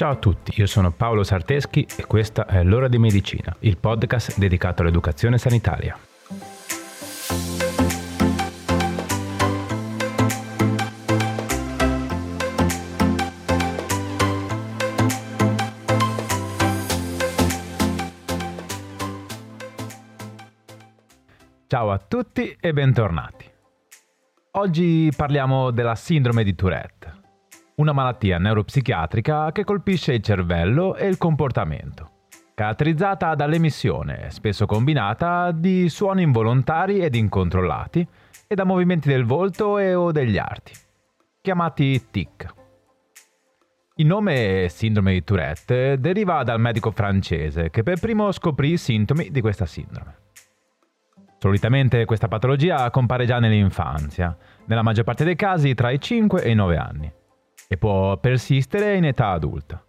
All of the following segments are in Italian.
Ciao a tutti, io sono Paolo Sarteschi e questa è L'ora di medicina, il podcast dedicato all'educazione sanitaria. Ciao a tutti e bentornati. Oggi parliamo della sindrome di Tourette una malattia neuropsichiatrica che colpisce il cervello e il comportamento, caratterizzata dall'emissione, spesso combinata, di suoni involontari ed incontrollati e da movimenti del volto e o degli arti, chiamati tic. Il nome sindrome di Tourette deriva dal medico francese che per primo scoprì i sintomi di questa sindrome. Solitamente questa patologia compare già nell'infanzia, nella maggior parte dei casi tra i 5 e i 9 anni e può persistere in età adulta.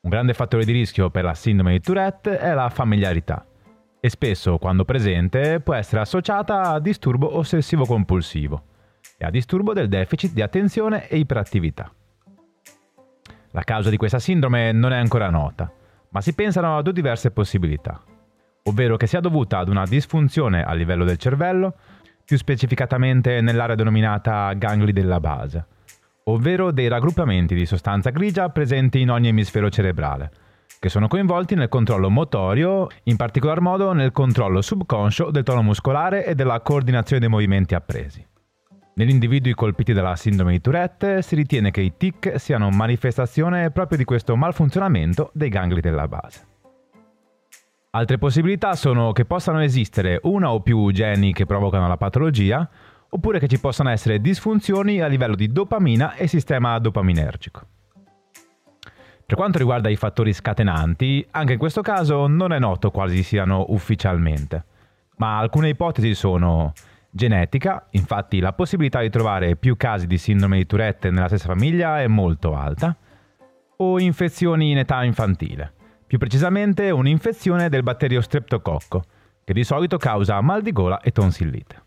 Un grande fattore di rischio per la sindrome di Tourette è la familiarità e spesso, quando presente, può essere associata a disturbo ossessivo-compulsivo e a disturbo del deficit di attenzione e iperattività. La causa di questa sindrome non è ancora nota, ma si pensano a due diverse possibilità, ovvero che sia dovuta ad una disfunzione a livello del cervello, più specificatamente nell'area denominata gangli della base, ovvero dei raggruppamenti di sostanza grigia presenti in ogni emisfero cerebrale, che sono coinvolti nel controllo motorio, in particolar modo nel controllo subconscio del tono muscolare e della coordinazione dei movimenti appresi. Negli individui colpiti dalla sindrome di Tourette si ritiene che i tic siano manifestazione proprio di questo malfunzionamento dei gangli della base. Altre possibilità sono che possano esistere una o più geni che provocano la patologia, oppure che ci possano essere disfunzioni a livello di dopamina e sistema dopaminergico. Per quanto riguarda i fattori scatenanti, anche in questo caso non è noto quali siano ufficialmente, ma alcune ipotesi sono genetica, infatti la possibilità di trovare più casi di sindrome di Tourette nella stessa famiglia è molto alta, o infezioni in età infantile, più precisamente un'infezione del batterio streptococco, che di solito causa mal di gola e tonsillite.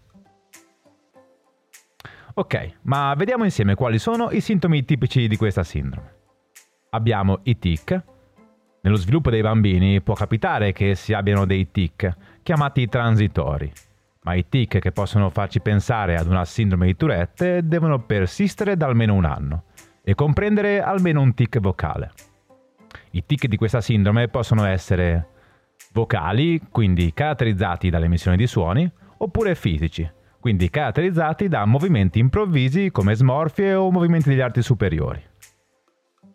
Ok, ma vediamo insieme quali sono i sintomi tipici di questa sindrome. Abbiamo i tic. Nello sviluppo dei bambini può capitare che si abbiano dei tic, chiamati transitori, ma i tic che possono farci pensare ad una sindrome di Tourette devono persistere da almeno un anno e comprendere almeno un tic vocale. I tic di questa sindrome possono essere vocali, quindi caratterizzati dall'emissione di suoni, oppure fisici, quindi caratterizzati da movimenti improvvisi come smorfie o movimenti degli arti superiori.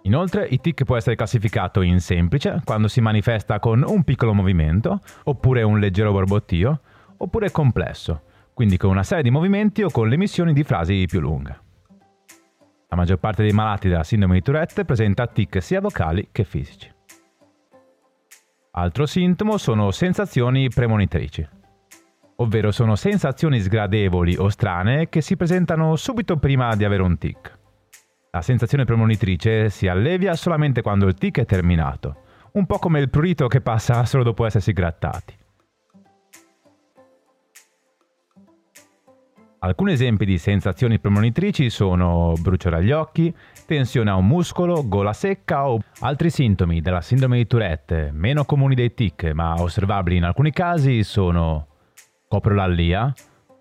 Inoltre, il tic può essere classificato in semplice, quando si manifesta con un piccolo movimento, oppure un leggero borbottio, oppure complesso, quindi con una serie di movimenti o con l'emissione di frasi più lunghe. La maggior parte dei malati della sindrome di Tourette presenta tic sia vocali che fisici. Altro sintomo sono sensazioni premonitrici ovvero sono sensazioni sgradevoli o strane che si presentano subito prima di avere un tic. La sensazione premonitrice si allevia solamente quando il tic è terminato, un po' come il prurito che passa solo dopo essersi grattati. Alcuni esempi di sensazioni premonitrici sono bruciore agli occhi, tensione a un muscolo, gola secca o altri sintomi della sindrome di Tourette, meno comuni dei tic ma osservabili in alcuni casi, sono coprolallia,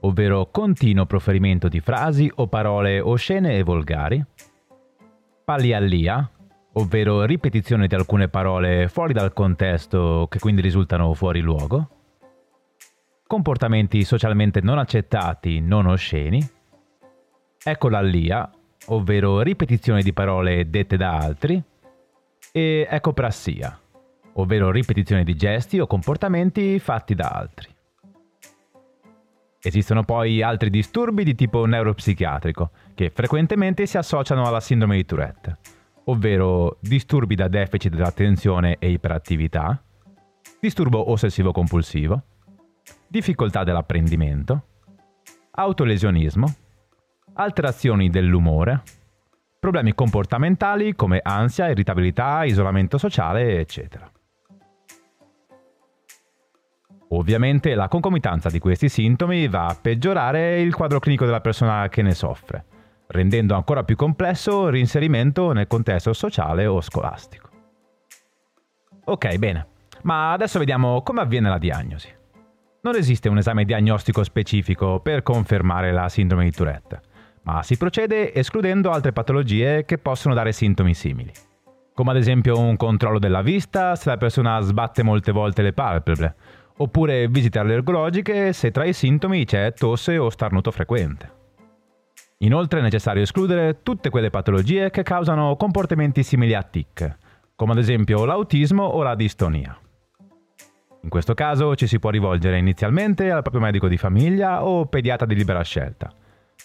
ovvero continuo proferimento di frasi o parole oscene e volgari, palliallia, ovvero ripetizione di alcune parole fuori dal contesto che quindi risultano fuori luogo, comportamenti socialmente non accettati, non osceni, ecolallia, ovvero ripetizione di parole dette da altri, e ecoprassia, ovvero ripetizione di gesti o comportamenti fatti da altri. Esistono poi altri disturbi di tipo neuropsichiatrico che frequentemente si associano alla sindrome di Tourette, ovvero disturbi da deficit dell'attenzione e iperattività, disturbo ossessivo-compulsivo, difficoltà dell'apprendimento, autolesionismo, alterazioni dell'umore, problemi comportamentali come ansia, irritabilità, isolamento sociale, eccetera. Ovviamente la concomitanza di questi sintomi va a peggiorare il quadro clinico della persona che ne soffre, rendendo ancora più complesso il reinserimento nel contesto sociale o scolastico. Ok, bene. Ma adesso vediamo come avviene la diagnosi. Non esiste un esame diagnostico specifico per confermare la sindrome di Tourette, ma si procede escludendo altre patologie che possono dare sintomi simili. Come ad esempio un controllo della vista se la persona sbatte molte volte le palpebre, oppure visite allergologiche se tra i sintomi c'è tosse o starnuto frequente. Inoltre è necessario escludere tutte quelle patologie che causano comportamenti simili a tic, come ad esempio l'autismo o la distonia. In questo caso ci si può rivolgere inizialmente al proprio medico di famiglia o pediatra di libera scelta,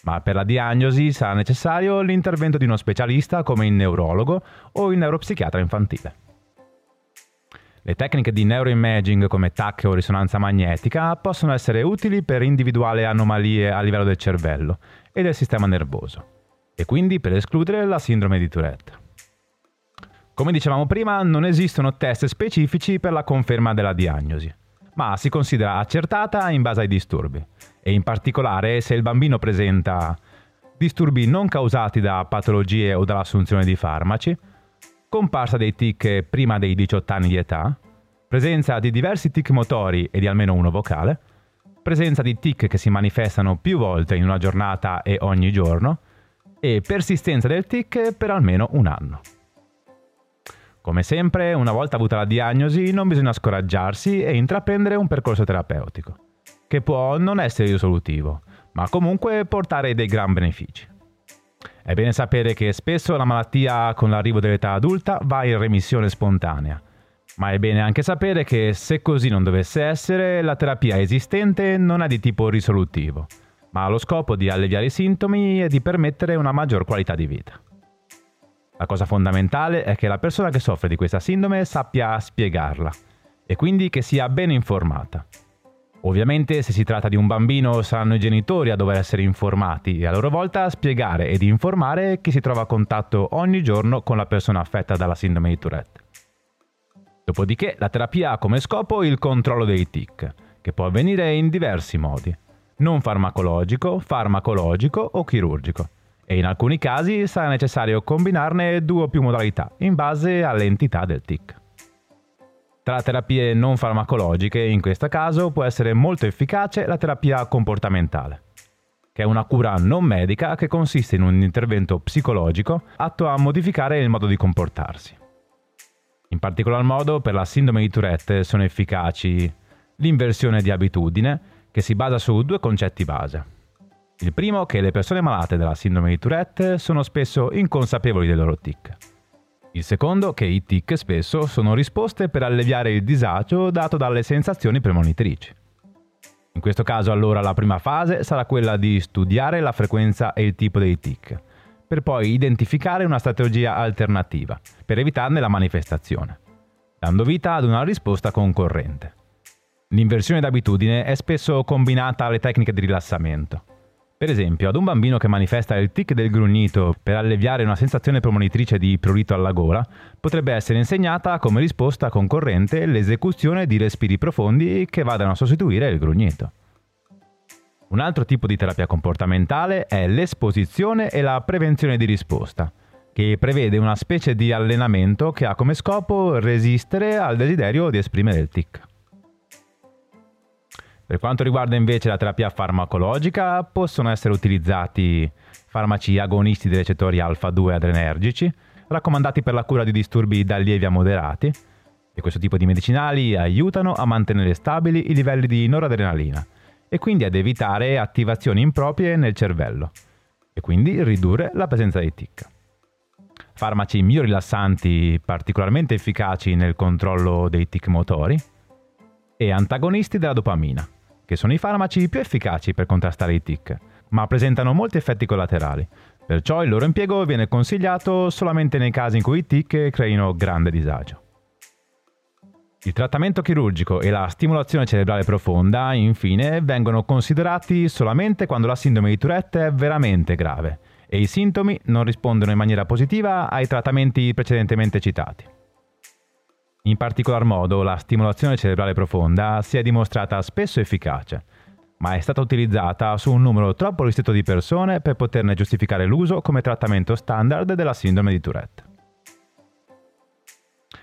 ma per la diagnosi sarà necessario l'intervento di uno specialista come il neurologo o il neuropsichiatra infantile. Le tecniche di neuroimaging come TAC o risonanza magnetica possono essere utili per individuare anomalie a livello del cervello e del sistema nervoso, e quindi per escludere la sindrome di Tourette. Come dicevamo prima, non esistono test specifici per la conferma della diagnosi, ma si considera accertata in base ai disturbi, e in particolare se il bambino presenta disturbi non causati da patologie o dall'assunzione di farmaci, comparsa dei tic prima dei 18 anni di età, presenza di diversi tic motori e di almeno uno vocale, presenza di tic che si manifestano più volte in una giornata e ogni giorno, e persistenza del tic per almeno un anno. Come sempre, una volta avuta la diagnosi, non bisogna scoraggiarsi e intraprendere un percorso terapeutico, che può non essere risolutivo, ma comunque portare dei gran benefici. È bene sapere che spesso la malattia con l'arrivo dell'età adulta va in remissione spontanea, ma è bene anche sapere che se così non dovesse essere, la terapia esistente non è di tipo risolutivo, ma ha lo scopo di alleviare i sintomi e di permettere una maggior qualità di vita. La cosa fondamentale è che la persona che soffre di questa sindrome sappia spiegarla e quindi che sia ben informata. Ovviamente se si tratta di un bambino saranno i genitori a dover essere informati e a loro volta a spiegare ed informare chi si trova a contatto ogni giorno con la persona affetta dalla sindrome di Tourette. Dopodiché la terapia ha come scopo il controllo dei tic, che può avvenire in diversi modi, non farmacologico, farmacologico o chirurgico e in alcuni casi sarà necessario combinarne due o più modalità in base all'entità del tic. Tra terapie non farmacologiche, in questo caso, può essere molto efficace la terapia comportamentale, che è una cura non medica che consiste in un intervento psicologico atto a modificare il modo di comportarsi. In particolar modo per la sindrome di Tourette sono efficaci l'inversione di abitudine, che si basa su due concetti base il primo che le persone malate della sindrome di Tourette sono spesso inconsapevoli dei loro tic. Il secondo che i tic spesso sono risposte per alleviare il disagio dato dalle sensazioni premonitrici. In questo caso allora la prima fase sarà quella di studiare la frequenza e il tipo dei tic, per poi identificare una strategia alternativa per evitarne la manifestazione, dando vita ad una risposta concorrente. L'inversione d'abitudine è spesso combinata alle tecniche di rilassamento per esempio, ad un bambino che manifesta il tic del grugnito per alleviare una sensazione premonitrice di prurito alla gola, potrebbe essere insegnata come risposta concorrente l'esecuzione di respiri profondi che vadano a sostituire il grugnito. Un altro tipo di terapia comportamentale è l'esposizione e la prevenzione di risposta, che prevede una specie di allenamento che ha come scopo resistere al desiderio di esprimere il tic. Per quanto riguarda invece la terapia farmacologica, possono essere utilizzati farmaci agonisti dei recettori alfa-2 adrenergici, raccomandati per la cura di disturbi da lievi a moderati, e questo tipo di medicinali aiutano a mantenere stabili i livelli di noradrenalina e quindi ad evitare attivazioni improprie nel cervello e quindi ridurre la presenza di tic. Farmaci miorilassanti particolarmente efficaci nel controllo dei tic motori e antagonisti della dopamina che sono i farmaci più efficaci per contrastare i tic, ma presentano molti effetti collaterali. Perciò il loro impiego viene consigliato solamente nei casi in cui i tic creino grande disagio. Il trattamento chirurgico e la stimolazione cerebrale profonda, infine, vengono considerati solamente quando la sindrome di Tourette è veramente grave e i sintomi non rispondono in maniera positiva ai trattamenti precedentemente citati. In particolar modo la stimolazione cerebrale profonda si è dimostrata spesso efficace, ma è stata utilizzata su un numero troppo ristretto di persone per poterne giustificare l'uso come trattamento standard della sindrome di Tourette.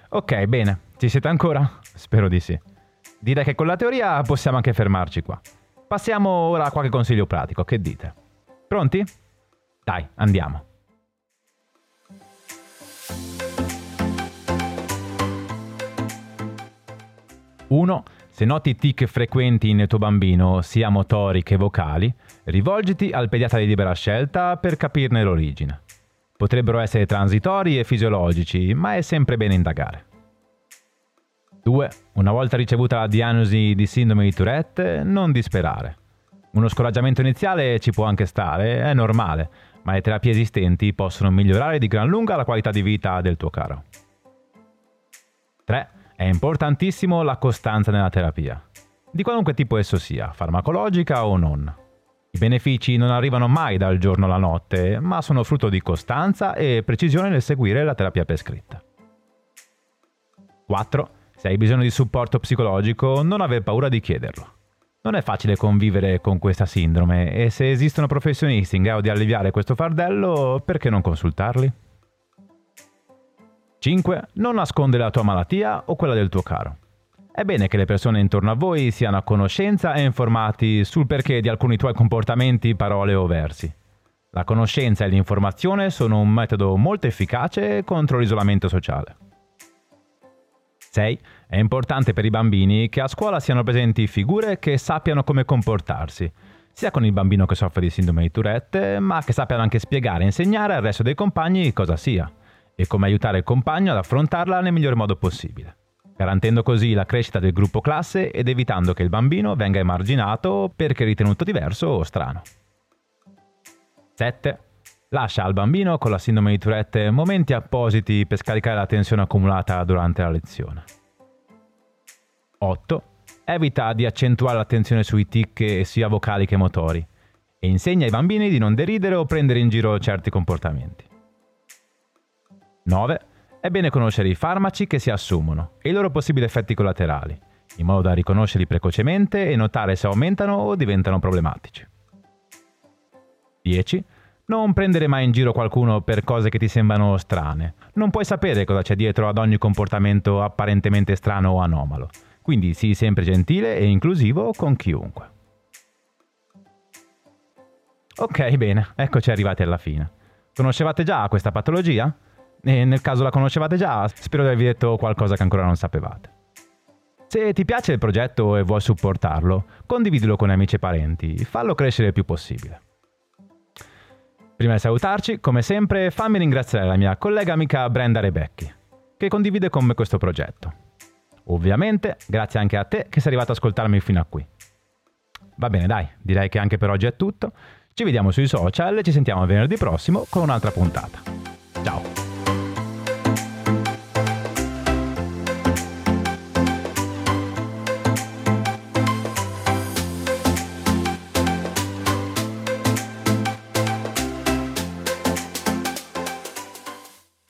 Ok, bene, Ci siete ancora? Spero di sì. Direi che con la teoria possiamo anche fermarci qua. Passiamo ora a qualche consiglio pratico, che dite? Pronti? Dai, andiamo. 1. Se noti tic frequenti nel tuo bambino, sia motori che vocali, rivolgiti al pediatra di libera scelta per capirne l'origine. Potrebbero essere transitori e fisiologici, ma è sempre bene indagare. 2. Una volta ricevuta la diagnosi di sindrome di Tourette, non disperare. Uno scoraggiamento iniziale ci può anche stare, è normale, ma le terapie esistenti possono migliorare di gran lunga la qualità di vita del tuo caro. 3. È importantissimo la costanza nella terapia, di qualunque tipo esso sia, farmacologica o non. I benefici non arrivano mai dal giorno alla notte, ma sono frutto di costanza e precisione nel seguire la terapia prescritta. 4. Se hai bisogno di supporto psicologico, non aver paura di chiederlo. Non è facile convivere con questa sindrome e se esistono professionisti in grado di alleviare questo fardello, perché non consultarli? 5. Non nascondere la tua malattia o quella del tuo caro. È bene che le persone intorno a voi siano a conoscenza e informati sul perché di alcuni tuoi comportamenti, parole o versi. La conoscenza e l'informazione sono un metodo molto efficace contro l'isolamento sociale. 6. È importante per i bambini che a scuola siano presenti figure che sappiano come comportarsi, sia con il bambino che soffre di sindrome di Tourette, ma che sappiano anche spiegare e insegnare al resto dei compagni cosa sia e come aiutare il compagno ad affrontarla nel miglior modo possibile, garantendo così la crescita del gruppo classe ed evitando che il bambino venga emarginato perché ritenuto diverso o strano. 7. Lascia al bambino con la sindrome di Tourette momenti appositi per scaricare la tensione accumulata durante la lezione. 8. Evita di accentuare l'attenzione sui tic sia vocali che motori e insegna ai bambini di non deridere o prendere in giro certi comportamenti. 9. È bene conoscere i farmaci che si assumono e i loro possibili effetti collaterali, in modo da riconoscerli precocemente e notare se aumentano o diventano problematici. 10. Non prendere mai in giro qualcuno per cose che ti sembrano strane. Non puoi sapere cosa c'è dietro ad ogni comportamento apparentemente strano o anomalo. Quindi sii sempre gentile e inclusivo con chiunque. Ok, bene, eccoci arrivati alla fine. Conoscevate già questa patologia? E nel caso la conoscevate già, spero di avervi detto qualcosa che ancora non sapevate. Se ti piace il progetto e vuoi supportarlo, condividilo con amici e parenti, fallo crescere il più possibile. Prima di salutarci, come sempre, fammi ringraziare la mia collega amica Brenda Rebecchi, che condivide con me questo progetto. Ovviamente, grazie anche a te che sei arrivato ad ascoltarmi fino a qui. Va bene, dai, direi che anche per oggi è tutto. Ci vediamo sui social e ci sentiamo venerdì prossimo con un'altra puntata. Ciao!